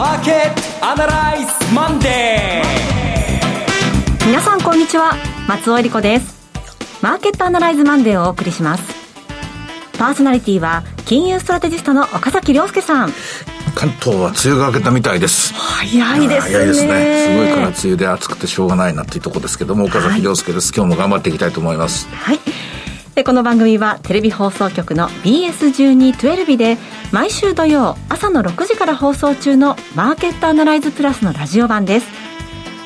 マーケットアナライズマンデー皆さんこんにちは。松尾英里子です。マーケットアナライズマンデーをお送りします。パーソナリティは金融ストラテジストの岡崎良介さん。関東は梅雨が明けたみたいです。早いですね。早いですね。すごいから梅雨で暑くてしょうがないなっていうところですけども岡崎良介です、はい、今日も頑張っていきたいと思います。はいでこの番組はテレビ放送局の BS1212 で毎週土曜朝の6時から放送中のマーケットアナライズプラスのラジオ版です。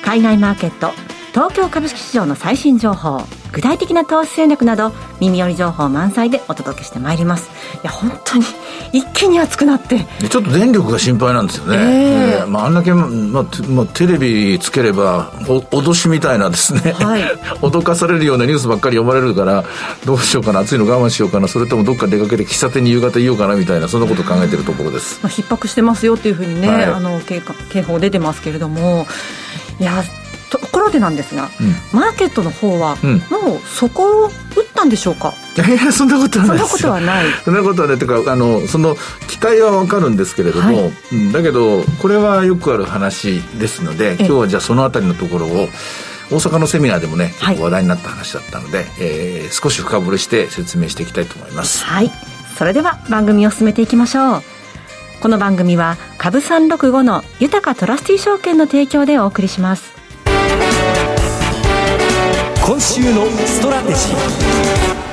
海外マーケット東京株式市場の最新情報。具体的な投資戦略など耳寄り情報満載でお届けしてまいります。いや本当に一気に暑くなって。ちょっと電力が心配なんですよね、えー、えー、まあ、あんだけ、まあまあ、テレビつければお脅しみたいなですね、はい、脅かされるようなニュースばっかり読まれるからどうしようかな暑いの我慢しようかなそれともどっか出かけて喫茶店に夕方いようかなみたいなそんなこと考えてるところです、まあ、逼迫してますよっていうふうにね、はい、あの警警報出てますけれどもいやろでなんですが、うん、マーケットの方は、もうそこを打ったんでしょうか？いやいやそんなことはないそんなことはない。そんなことはない。というかあのその期待は分かるんですけれども、はい、だけどこれはよくある話ですので今日はじゃあそのあたりのところを大阪のセミナーでもね結構話題になった話だったので、はい、えー、少し深掘りして説明していきたいと思います。はい。それでは番組を進めていきましょう。この番組は株365の豊トラスティ証券の提供でお送りします今週のストラテジー。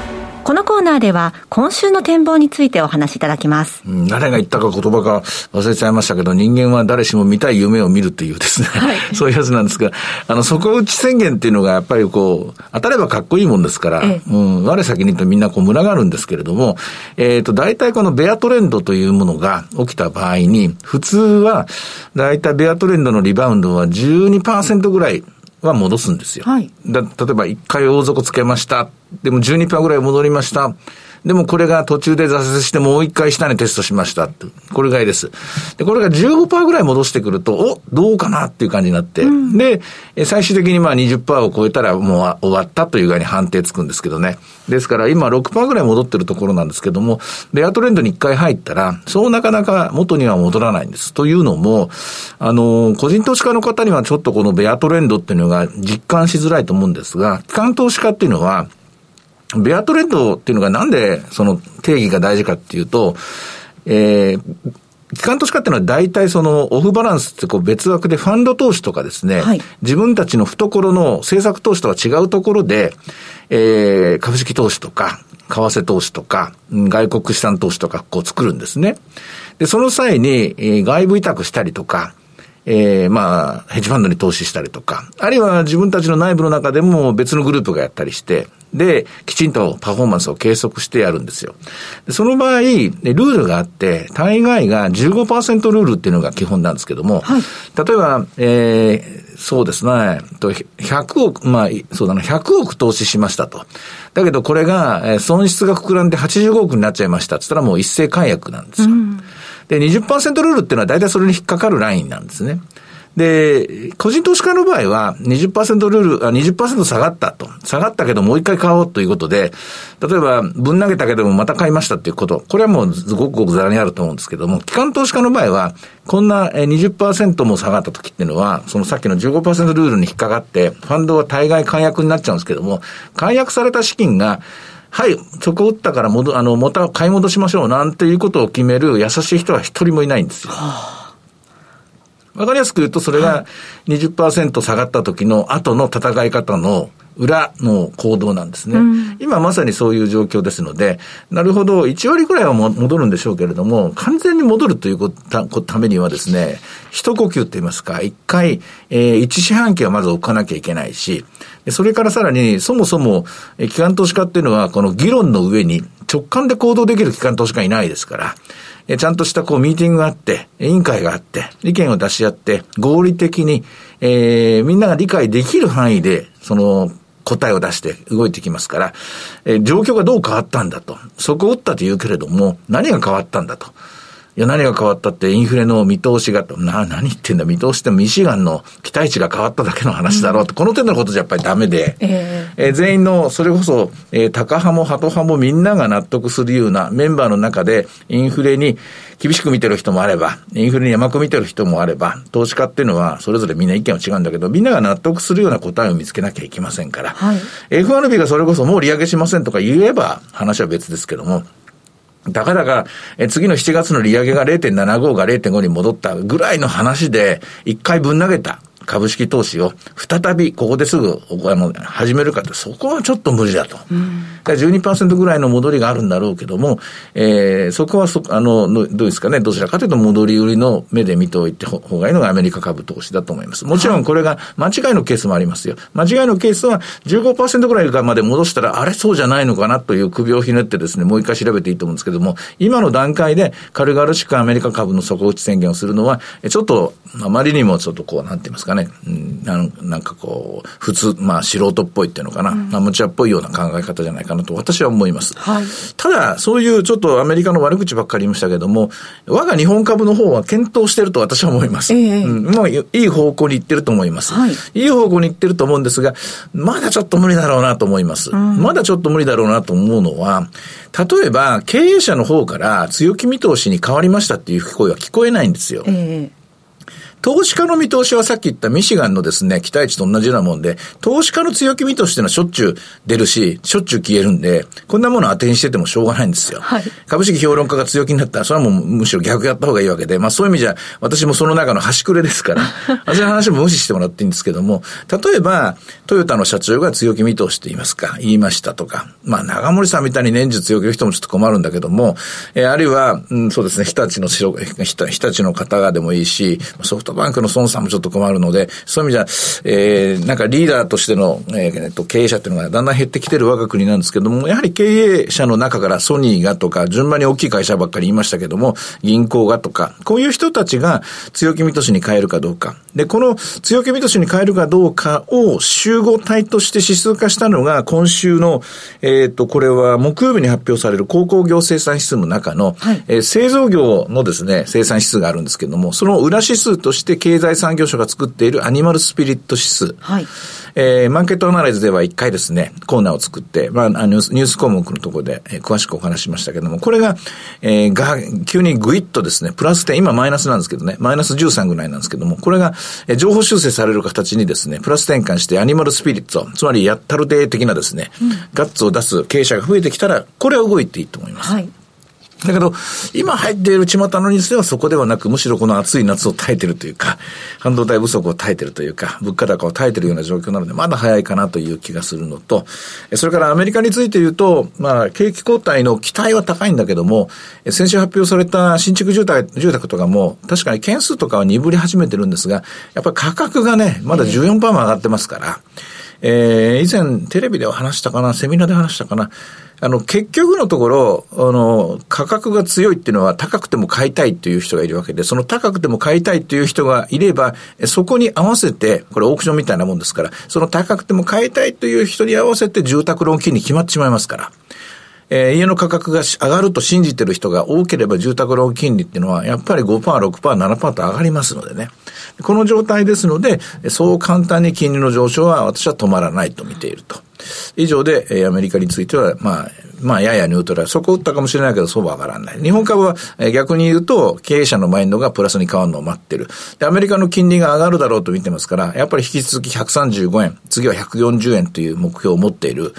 このコーナーでは今週の展望についてお話しいただきます。誰が言ったか言葉か忘れちゃいましたけど、人間は誰しも見たい夢を見るっていうですね、はい、そういうやつなんですが、あの、底打ち宣言っていうのがやっぱりこう、当たればかっこいいもんですから、ええ、うん、我先に言うとみんなこう群がるんですけれども、えっ、ー、と、大体このベアトレンドというものが起きた場合に、普通は、大体ベアトレンドのリバウンドは12%ぐらいは戻すんですよ。はい、だ例えば1回大底つけました。でも12%ぐらい戻りました。でもこれが途中で挫折してもう一回下にテストしました。これがいいです。で、これが15%ぐらい戻してくると、おどうかなっていう感じになって、うん、で、最終的にまあ20%を超えたらもう終わったという具合に判定つくんですけどね。ですから今6%ぐらい戻ってるところなんですけども、ベアトレンドに一回入ったら、そうなかなか元には戻らないんです。というのも、あの、個人投資家の方にはちょっとこのベアトレンドっていうのが実感しづらいと思うんですが、機関投資家っていうのは、ベアトレンドっていうのがなんでその定義が大事かっていうと、えー、機関投資家っていうのは大体そのオフバランスってこう別枠でファンド投資とかですね、はい、自分たちの懐の政策投資とは違うところで、えー、株式投資とか、為替投資とか、外国資産投資とかこう作るんですね。で、その際に、えー、外部委託したりとか、えー、まあ、ヘッジファンドに投資したりとか、あるいは自分たちの内部の中でも別のグループがやったりして、で、きちんとパフォーマンスを計測してやるんですよ。その場合、ルールがあって、大概が15%ルールっていうのが基本なんですけども、はい、例えば、えー、そうですね、100億、まあ、そうだな、100億投資しましたと。だけどこれが、損失が膨らんで85億になっちゃいましたって言ったらもう一斉解約なんですよ。うんで、20%ルールっていうのは大体それに引っかかるラインなんですね。で、個人投資家の場合は20%ルール、あ、20%下がったと。下がったけどもう一回買おうということで、例えば、ぶん投げたけどもまた買いましたっていうこと。これはもうごくごくざらにあると思うんですけども、機関投資家の場合は、こんな20%も下がった時っていうのは、そのさっきの15%ルールに引っかかって、ファンドは大概解約になっちゃうんですけども、解約された資金が、はい、そこ打ったから戻、あの、また買い戻しましょうなんていうことを決める優しい人は一人もいないんですよ。わかりやすく言うと、それが20%下がった時の後の戦い方の裏の行動なんですね、うん、今まさにそういう状況ですので、なるほど、1割くらいは戻るんでしょうけれども、完全に戻るというためにはですね、一呼吸といいますか、一回、えー、一四半期はまず置かなきゃいけないし、それからさらに、そもそも、機関投資家っていうのは、この議論の上に直感で行動できる機関投資家いないですから、えちゃんとしたこうミーティングがあって、委員会があって、意見を出し合って、合理的に、えー、みんなが理解できる範囲で、その、答えを出して動いてきますから、えー、状況がどう変わったんだと。そこを打ったと言うけれども、何が変わったんだと。いや、何が変わったってインフレの見通しが、な、何言ってんだ、見通しってミシガンの期待値が変わっただけの話だろうと、うん、この点のことじゃやっぱりダメで、えー、えー、全員の、それこそ、えー、高派もハト派もみんなが納得するようなメンバーの中で、インフレに厳しく見てる人もあれば、インフレに甘く見てる人もあれば、投資家っていうのはそれぞれみんな意見は違うんだけど、みんなが納得するような答えを見つけなきゃいけませんから、はい、FRB がそれこそもう利上げしませんとか言えば話は別ですけども、だからが、え次の7月の利上げが0.75が0.5に戻ったぐらいの話で、一回ぶん投げた。株式投資を再びここですぐあの始めるかって、そこはちょっと無理だと。うん、12%ぐらいの戻りがあるんだろうけども、えー、そこはそ、あの、どうですかね、どちらかというと戻り売りの目で見ておいて方がいいのがアメリカ株投資だと思います。もちろんこれが間違いのケースもありますよ。間違いのケースは15%ぐらいまで戻したら、あれそうじゃないのかなという首をひねってですね、もう一回調べていいと思うんですけども、今の段階で軽々しくアメリカ株の底打ち宣言をするのは、ちょっと、あまりにもちょっとこう、なんて言いますかね、うん、なんかこう、普通、まあ素人っぽいっていうのかな、うん、アマチュアっぽいような考え方じゃないかなと私は思います。はい、ただ、そういうちょっとアメリカの悪口ばっかり言いましたけども、我が日本株の方は検討してると私は思います。えー、うん、もういい方向に行ってると思います。はい、いい方向に行ってると思うんですが、まだちょっと無理だろうなと思います。うん、まだちょっと無理だろうなと思うのは、例えば経営者の方から強気見通しに変わりましたっていう声は聞こえないんですよ。えー投資家の見通しはさっき言ったミシガンのですね、期待値と同じようなもんで、投資家の強気見通しっていうのはしょっちゅう出るし、しょっちゅう消えるんで、こんなもの当てにしててもしょうがないんですよ。はい、株式評論家が強気になったら、それはもうむしろ逆やった方がいいわけで、まあそういう意味じゃ、私もその中の端くれですから、そういう話も無視してもらっていいんですけども、例えば、トヨタの社長が強気見通しと言いますか、言いましたとか、まあ長森さんみたいに年中強気の人もちょっと困るんだけども、えー、あるいは、うん、そうですね、日立の白、日立の方がでもいいし、ソフトバンクの孫さんもちょっと困るので、そういう意味じゃ、えー、なんかリーダーとしての、えー、と経営者っていうのがだんだん減ってきてる我が国なんですけども、やはり経営者の中からソニーがとか、順番に大きい会社ばっかり言いましたけども、銀行がとか、こういう人たちが強気見通しに変えるかどうか。で、この強気見通しに変えるかどうかを集合体として指数化したのが、今週の、えっ、ー、と、これは木曜日に発表される高校業生産指数の中の、はい、えー、製造業のですね、生産指数があるんですけども、その裏指数として経済産業省が作っているアニマルスピリット指数。はい。えー、マーケットアナライズでは一回ですね、コーナーを作って、まあ、ニュースニュース項目のところで、えー、詳しくお話しましたけども、これが、えー、が、急にグイッとですね、プラス10、今マイナスなんですけどね、マイナス13ぐらいなんですけども、これが、えー、情報修正される形にですね、プラス転換してアニマルスピリット、つまりやったるで的なですね、うん、ガッツを出す経営者が増えてきたら、これは動いていいと思います。はい。だけど、今入っている巷のニュースではそこではなく、むしろこの暑い夏を耐えてるというか、半導体不足を耐えてるというか、物価高を耐えてるような状況なので、まだ早いかなという気がするのと、それからアメリカについて言うと、まあ、景気後退の期待は高いんだけども、先週発表された新築住宅住宅とかも、確かに件数とかは鈍り始めてるんですが、やっぱり価格がね、まだ14%も上がってますから、えー、以前テレビでは話したかな、セミナーで話したかな、あの、結局のところ、あの、価格が強いっていうのは高くても買いたいという人がいるわけで、その高くても買いたいという人がいれば、そこに合わせて、これオークションみたいなもんですから、その高くても買いたいという人に合わせて住宅ローン金に決まってしまいますから。えー、家の価格が上がると信じてる人が多ければ住宅ローン金利っていうのはやっぱり5%、6%、7%と上がりますのでね。この状態ですので、そう簡単に金利の上昇は私は止まらないと見ていると。以上で、えー、アメリカについては、まあ、まあ、ややニュートラル。そこ打ったかもしれないけど、そうは上がらない。日本株は、えー、逆に言うと、経営者のマインドがプラスに変わるのを待ってる。で、アメリカの金利が上がるだろうと見てますから、やっぱり引き続き135円、次は140円という目標を持っている。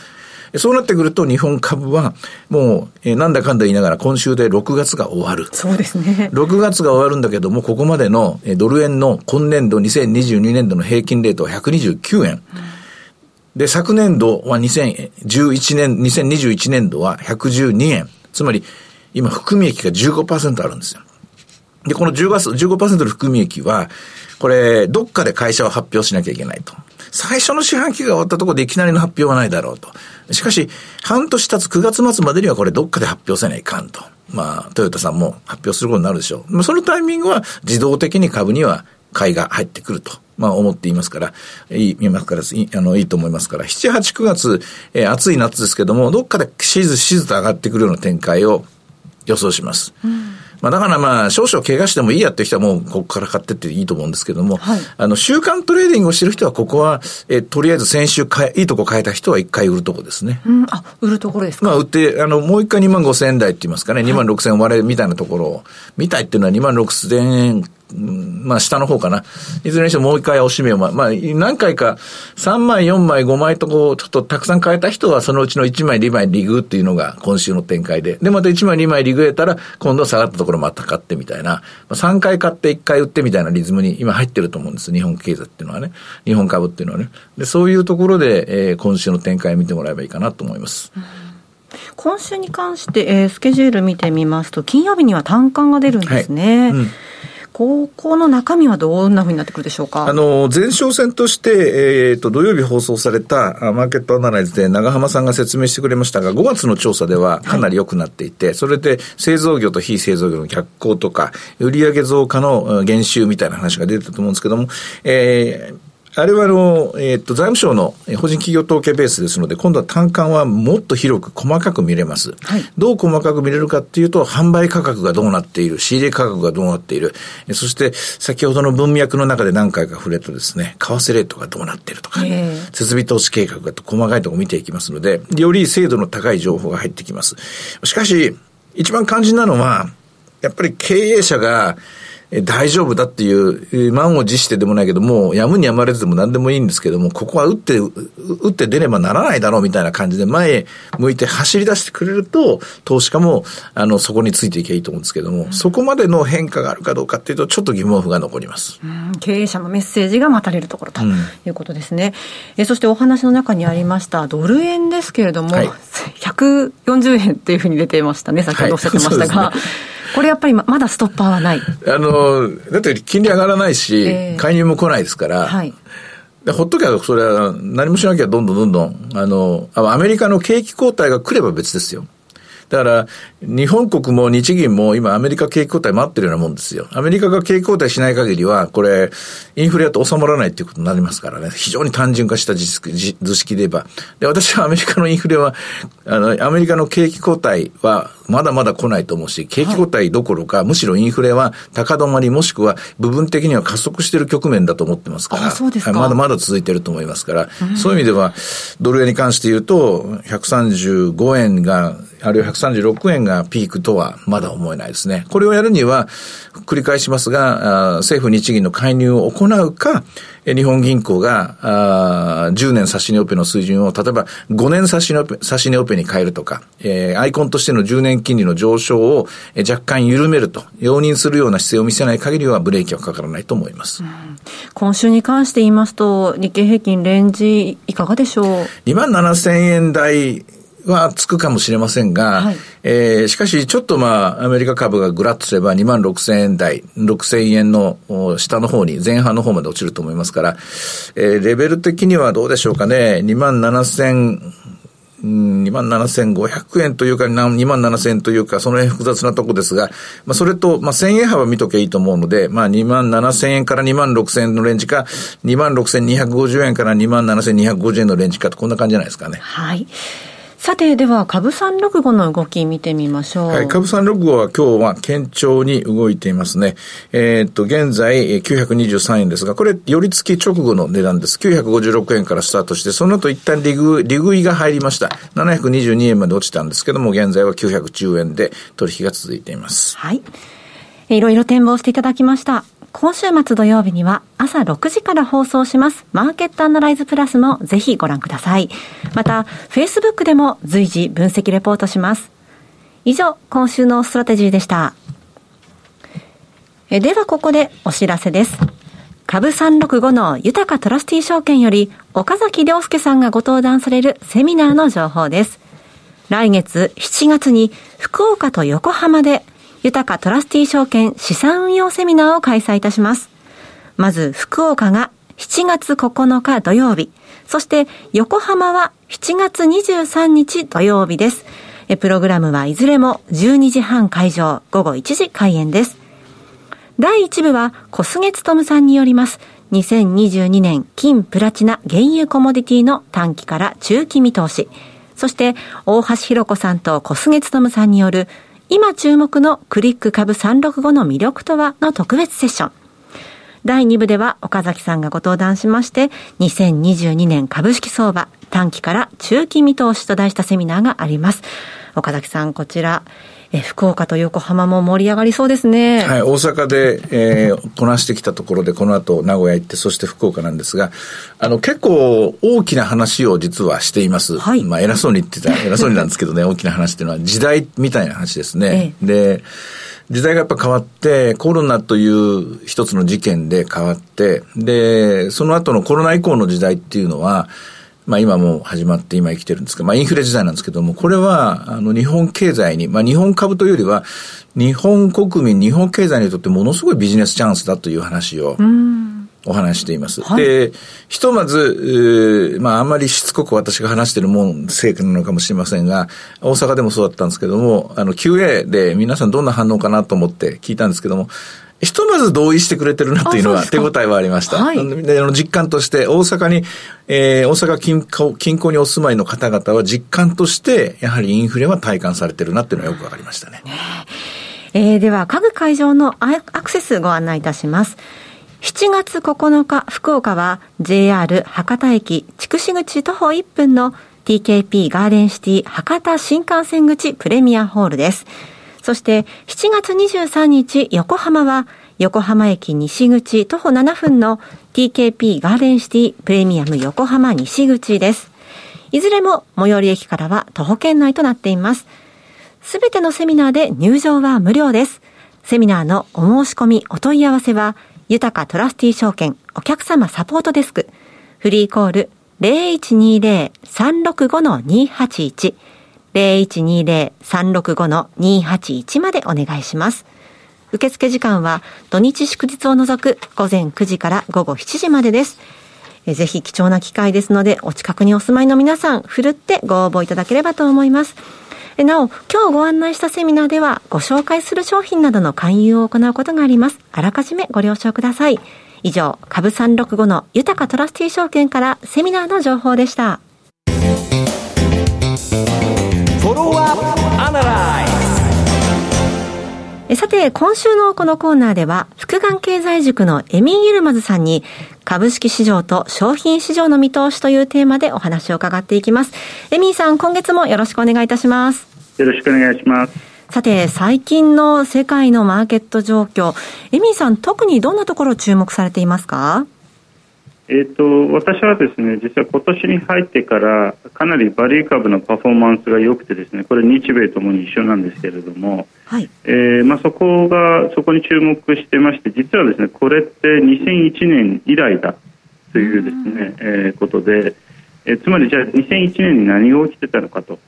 そうなってくると日本株はもう、えー、なんだかんだ言いながら今週で6月が終わる。そうですね。6月が終わるんだけども、ここまでのドル円の今年度2022年度の平均レートは129円。うんで、昨年度は2011年、2021年度は112円。つまり、今、含み益が15%あるんですよ。で、この 15%, 15の含み益は、これ、どっかで会社を発表しなきゃいけないと。最初の四半期が終わったところでいきなりの発表はないだろうと。しかし、半年経つ9月末までにはこれどっかで発表せないかんと。まあ、トヨタさんも発表することになるでしょう。そのタイミングは自動的に株には買いが入ってくると。まあ思っていますから、いい、見ますから、いあの、いいと思いますから、7、8、9月、えー、暑い夏ですけども、どっかでしずしずと上がってくるような展開を予想します。うんまあ、だからまあ、少々怪我してもいいやって人はもう、ここから買ってっていいと思うんですけども、はい、あの、週間トレーディングをしてる人は、ここは、えとりあえず先週買いいとこ買えた人は一回売るとこですね。うん、あ、売るところですか？まあ、売って、あの、もう一回2万5千円台って言いますかね、2万6千円割れみたいなところを、見たいっていうのは2万6千円まあ下の方かな。いずれにしてももう一回押し目を、まあ、まあ、何回か3枚、4枚、5枚とこう、ちょっとたくさん変えた人はそのうちの1枚、2枚リグっていうのが今週の展開で。で、また1枚、2枚リグ得たら、今度は下がったところまた買ってみたいな。3回買って1回売ってみたいなリズムに今入ってると思うんです。日本経済っていうのはね。日本株っていうのはね。で、そういうところで、えー、今週の展開を見てもらえばいいかなと思います。今週に関して、えー、スケジュール見てみますと、金曜日には単価が出るんですね。はいうんここの中身はどんなふうになってくるでしょうか？あの、前哨戦として、えっ、ー、と、土曜日放送されたマーケットアナライズで長浜さんが説明してくれましたが、5月の調査ではかなり良くなっていて、はい、それで製造業と非製造業の逆行とか、売上増加の減収みたいな話が出てたと思うんですけども、えーあれはあの、えっ、と、財務省の法人企業統計ベースですので、今度は単価はもっと広く細かく見れます。はい、どう細かく見れるかっていうと、販売価格がどうなっている、仕入れ価格がどうなっている、そして先ほどの文脈の中で何回か触れたですね、為替レートがどうなっているとか、設備投資計画が細かいところ見ていきますので、より精度の高い情報が入ってきます。しかし、一番肝心なのは、やっぱり経営者が、大丈夫だっていう、満を持してでもないけども、やむにやまれずでも何でもいいんですけども、ここは打って、打って出ればならないだろうみたいな感じで前へ向いて走り出してくれると、投資家も、あの、そこについていけばいいと思うんですけども、うん、そこまでの変化があるかどうかっていうと、ちょっと疑問符が残ります。経営者のメッセージが待たれるところということですね。うん、えそしてお話の中にありました、ドル円ですけれども、はい、140円っていうふうに出ていましたね、先ほどおっしゃってましたが。はいこれやっぱりまだストッパーはない。あの、だって金利上がらないし、えー、介入も来ないですから、はい。でほっときゃ、それは何もしなきゃどんどんどんどん、あの、アメリカの景気後退が来れば別ですよ。だから、日本国も日銀も今アメリカ景気後退待ってるようなもんですよ。アメリカが景気後退しない限りは、これ、インフレだと収まらないっていうことになりますからね。非常に単純化した図式で言えば。で、私はアメリカのインフレは、あの、アメリカの景気後退はまだまだ来ないと思うし、景気後退どころか、はい、むしろインフレは高止まりもしくは部分的には加速している局面だと思ってますから。か。まだまだ続いてると思いますから、うん、そういう意味では、ドル円に関して言うと、135円があるいは136円がピークとはまだ思えないですね。これをやるには、繰り返しますが、政府日銀の介入を行うか、日本銀行が、あ10年差し値オペの水準を、例えば5年差し値オペ差し値オペに変えるとか、えー、アイコンとしての10年金利の上昇を若干緩めると、容認するような姿勢を見せない限りはブレーキはかからないと思います。うん、今週に関して言いますと、日経平均レンジいかがでしょう ?2 万7千円台はつくかもしれませんが、はい、えー、しかしちょっとまあ、アメリカ株がぐらっとすれば2万6千円台、6千円の下の方に、前半の方まで落ちると思いますから、えー、レベル的にはどうでしょうかね、2万7千、2万7500円というか、2万7000円というか、その辺複雑なとこですが、まあ、それと、まあ、1000円幅見とけいいと思うので、まあ、2万7000円から2万6000円のレンジか、2万6250円から2万7250円のレンジかと、こんな感じじゃないですかね。はい。さて、では、株三六五の動き見てみましょう。はい、株三六五は今日は堅調に動いていますね。えー、っと、現在、923円ですが、これ、寄り付き直後の値段です。956円からスタートして、その後一旦利食利食いが入りました。722円まで落ちたんですけども、現在は910円で取引が続いています。はい。いろいろ展望していただきました。今週末土曜日には朝6時から放送しますマーケットアナライズプラスもぜひご覧ください。また、Facebook でも随時分析レポートします。以上、今週のストラテジーでした。えではここでお知らせです。株365の豊トラスティ証券より岡崎良介さんがご登壇されるセミナーの情報です。来月7月に福岡と横浜で豊かトラスティ証券資産運用セミナーを開催いたします。まず、福岡が7月9日土曜日、そして横浜は7月23日土曜日です。プログラムはいずれも12時半会場、午後1時開演です。第1部は小菅勤さんによります。2022年金プラチナ原油コモディティの短期から中期見通し。そして大橋弘子さんと小菅勤さんによる今注目のクリック株365の魅力とはの特別セッション。第2部では岡崎さんがご登壇しまして、2022年株式相場短期から中期見通しと題したセミナーがあります。岡崎さん、こちら、え福岡と横浜も盛り上がりそうですね。はい、大阪で、えー、こなしてきたところで、この後名古屋行って、そして福岡なんですが、あの、結構大きな話を実はしています。はい。まあ、偉そうに言ってた、偉そうになんですけどね、大きな話っていうのは時代みたいな話ですね。ええ、で、時代がやっぱ変わって、コロナという一つの事件で変わって、で、その後のコロナ以降の時代っていうのは、まあ今も始まって今生きてるんですけど、まあインフレ時代なんですけども、これは、あの日本経済に、まあ日本株というよりは、日本国民、日本経済にとってものすごいビジネスチャンスだという話を、お話しています。はい、で、ひとまず、まああんまりしつこく私が話してるもんせいなのかもしれませんが、大阪でもそうだったんですけども、あの QA で皆さんどんな反応かなと思って聞いたんですけども、ひとまず同意してくれてるなっていうのは手応えはありました。はい、で、あの実感として大阪に、えー、大阪近郊近郊にお住まいの方々は実感として、やはりインフレは体感されてるなっていうのはよくわかりましたね。ねえー、では、各会場のアクセスご案内いたします。7月9日、福岡は JR 博多駅筑紫口徒歩1分の TKP ガーデンシティ博多新幹線口プレミアホールです。そして7月23日横浜は横浜駅西口徒歩7分の TKP ガーデンシティプレミアム横浜西口です。いずれも最寄り駅からは徒歩圏内となっています。すべてのセミナーで入場は無料です。セミナーのお申し込み、お問い合わせは、豊かトラスティ証券お客様サポートデスク、フリーコール0120-365-281 0120-365-281までお願いします。受付時間は土日祝日を除く午前9時から午後7時までです。ぜひ貴重な機会ですので、お近くにお住まいの皆さん、ふるってご応募いただければと思います。なお、今日ご案内したセミナーでは、ご紹介する商品などの勧誘を行うことがあります。あらかじめご了承ください。以上、株365の豊かトラスティ証券からセミナーの情報でした。さて、今週のこのコーナーでは、福眼経済塾のエミン・ユルマズさんに、株式市場と商品市場の見通しというテーマでお話を伺っていきます。エミンさん、今月もよろしくお願いいたします。よろしくお願いします。さて、最近の世界のマーケット状況、エミンさん、特にどんなところを注目されていますか？えーと、私はですね実は今年に入ってからかなりバリュー株のパフォーマンスが良くてですねこれ日米ともに一緒なんですけれども、はい。えーまあ、そこがそこに注目してまして実はですねこれって2001年以来だというですね、えー、ことで、えー、つまりじゃあ2001年に何が起きてたのかと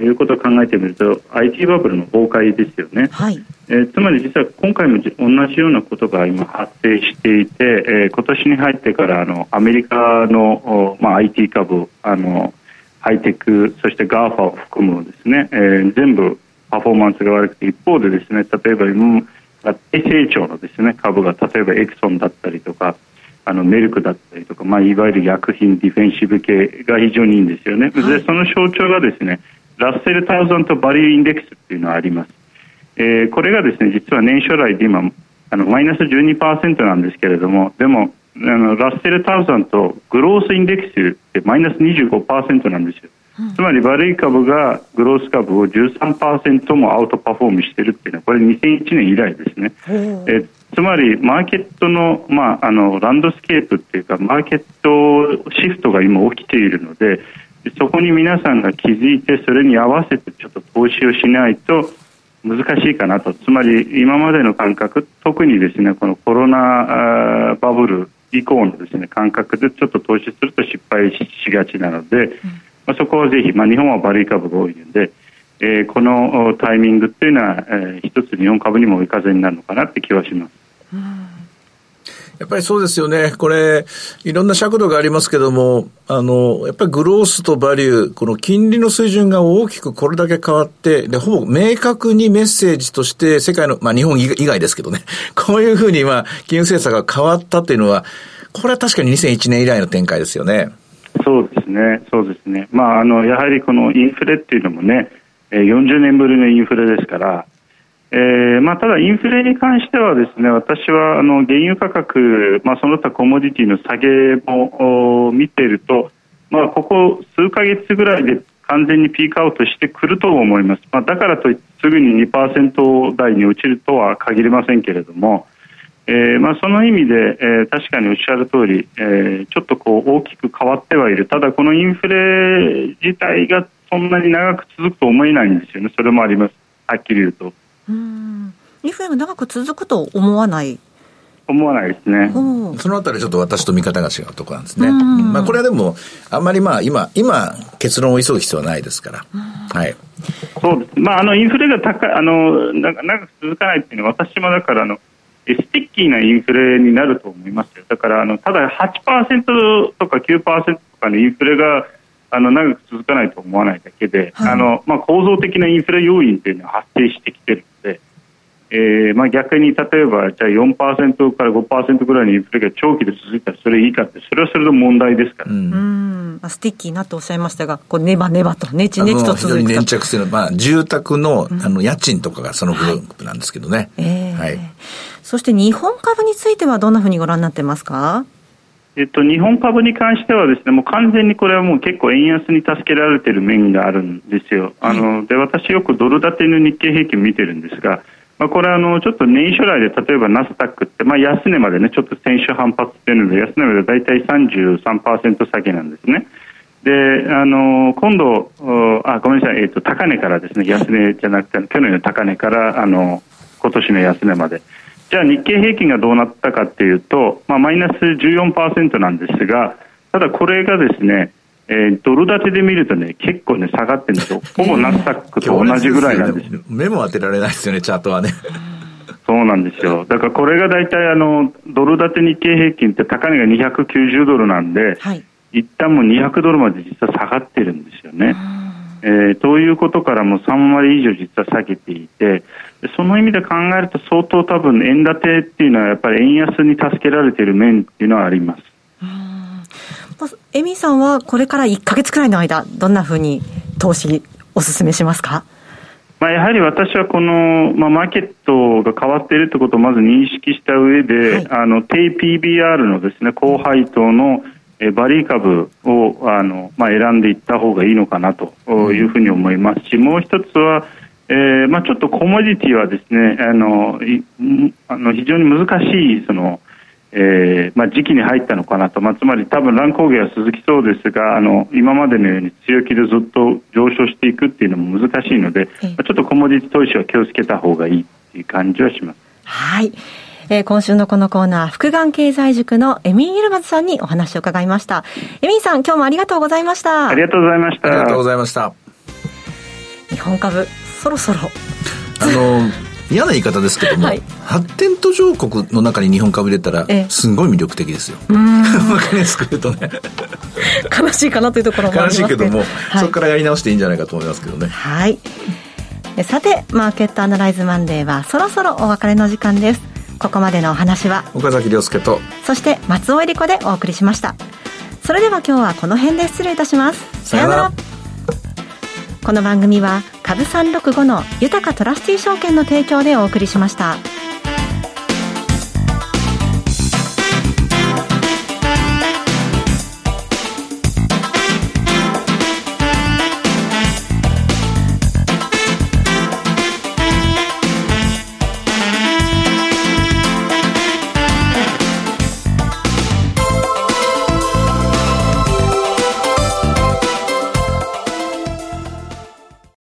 いうことを考えてみると IT バブルの崩壊ですよね、はい。えー、つまり実は今回も同じようなことが今発生していて、えー、今年に入ってからあのアメリカの、まあ、IT 株あのハイテクそして GAFA を含むですね、えー、全部パフォーマンスが悪くて一方でですね例えば今低成長のですね株が例えばエクソンだったりとかあのメルクだったりとか、まあ、いわゆる薬品ディフェンシブ系が非常にいいんですよね、はい、でその象徴がですねラッセル・タウザント・バリュー・インデックスっていうのがあります、えー、これがですね実は年初来で今あのマイナス12%なんですけれどもでもあのラッセル・タウザントグロースインデックスってマイナス25%なんですよ。つまり悪い株がグロース株を13%もアウトパフォームしているっていうのはこれ2001年以来ですね。えつまりマーケットの,、まあ、あのランドスケープっていうかマーケットシフトが今起きているのでそこに皆さんが気づいてそれに合わせてちょっと投資をしないと難しいかなとつまり今までの感覚特にですねこのコロナバブル以降のですね感覚でちょっと投資すると失敗しがちなので、うんまあ、そこはぜひ、まあ、日本はバリー株が多いので、えー、このタイミングっていうのは、えー、一つ日本株にも追い風になるのかなって気はします。やっぱりそうですよね。これ、いろんな尺度がありますけども、あの、やっぱりグロースとバリュー、この金利の水準が大きくこれだけ変わって、で、ほぼ明確にメッセージとして世界の、まあ日本以外ですけどね、こういうふうにまあ、金融政策が変わったっていうのは、これは確かに2001年以来の展開ですよね。そうですね、そうですね。まあ、あの、やはりこのインフレっていうのもね、40年ぶりのインフレですから、えーまあ、ただ、インフレに関してはですね私はあの原油価格、まあ、その他コモディティの下げも見ていると、まあ、ここ数か月ぐらいで完全にピークアウトしてくると思います、まあ、だからといってすぐに2%台に落ちるとは限りませんけれども、えーまあ、その意味で、えー、確かにおっしゃる通り、えー、ちょっとこう大きく変わってはいる。ただ、このインフレ自体がそんなに長く続くと思えないんですよね、それもあります、はっきり言うと。うんインフレが長く続くと思わない？思わないですね。そのあたりちょっと私と見方が違うところなんですね。まあこれはでも、あんまりまあ今、今、結論を急ぐ必要はないですから。はい。そうです。まああの、インフレが高い、あの、長く続かないっていうのは、私もだからあの、sticky なインフレになると思いますよ。だからあの、ただ8%とか9%とかのインフレが、あの長く続かないと思わないだけで、はい、あのまあ、構造的なインフレ要因というのは発生してきているえーまあ、逆に例えばじゃあ4%から5%ぐらいのインフレが長期で続いたらそれいいかってそれはそれで問題ですから、うん、 sticky なとおっしゃいましたがこうネバネバとねちねちと続く非常に粘着性の、まあ、住宅のあの家賃とかがそのグループなんですけどね、はいえ。ーはい、そして日本株についてはどんなふうにご覧になってますか？えっと、日本株に関してはですねもう完全にこれはもう結構円安に助けられている面があるんですよ。あので私よくドル建ての日経平均見てるんですが、まあ、これあのちょっと年初来で例えばナスダックって、まあ、安値までねちょっと先週反発しているので安値まで大体33%下げなんですね。であの今度あごめんなさい、えっと、高値からですね安値じゃなくて去年の高値からあの今年の安値まで。じゃあ日経平均がどうなったかというと、まあ、マイナス14%なんですがただこれがですね、えー、ドル建てで見るとね結構ね下がってるんですよほぼナスダックと同じぐらいなんですよ。目も当てられないですよねチャートはね。そうなんですよ。だからこれが大体あのドル建て日経平均って高値が290ドルなんで、はい、一旦もう200ドルまで実は下がってるんですよね。えー、ということからも3割以上実は下げていてその意味で考えると相当多分円建てっていうのはやっぱり円安に助けられている面っていうのはあります。エミさんはこれから1か月くらいの間どんなふうに投資お勧めしますか？まあ、やはり私はこの、まあ、マーケットが変わっているということをまず認識した上で、はい、あの低 PBR のですね高配当のえバリー株をあの、まあ、選んでいった方がいいのかなというふうに思いますし、もう一つは、えーまあ、ちょっとコモディティはですねあのあの非常に難しいその、えーまあ、時期に入ったのかなと、まあ、つまり多分乱高下は続きそうですがあの今までのように強気でずっと上昇していくっていうのも難しいので、まあ、ちょっとコモディティ投資は気をつけた方がいいっていう感じはします。はいえー、今週のこのコーナー、福眼経済塾のエミー・イルマズさんにお話を伺いました。エミーさん、今日もありがとうございました。ありがとうございました。ありがとうございました。日本株、そろそろ。あの、嫌な言い方ですけども、はい、発展途上国の中に日本株入れたら、すごい魅力的ですよ。わかりやすく言うとね。悲しいかなというところもあります、ね、悲しいけども、はい、そこからやり直していいんじゃないかと思いますけどね。はい。さて、マーケットアナライズマンデーはそろそろお別れの時間です。ここまでのお話は岡崎亮介とそして松尾恵理子でお送りしましたそれでは今日はこの辺で失礼いたしますさようならこの番組は株三六五の豊かトラスティ証券の提供でお送りしました。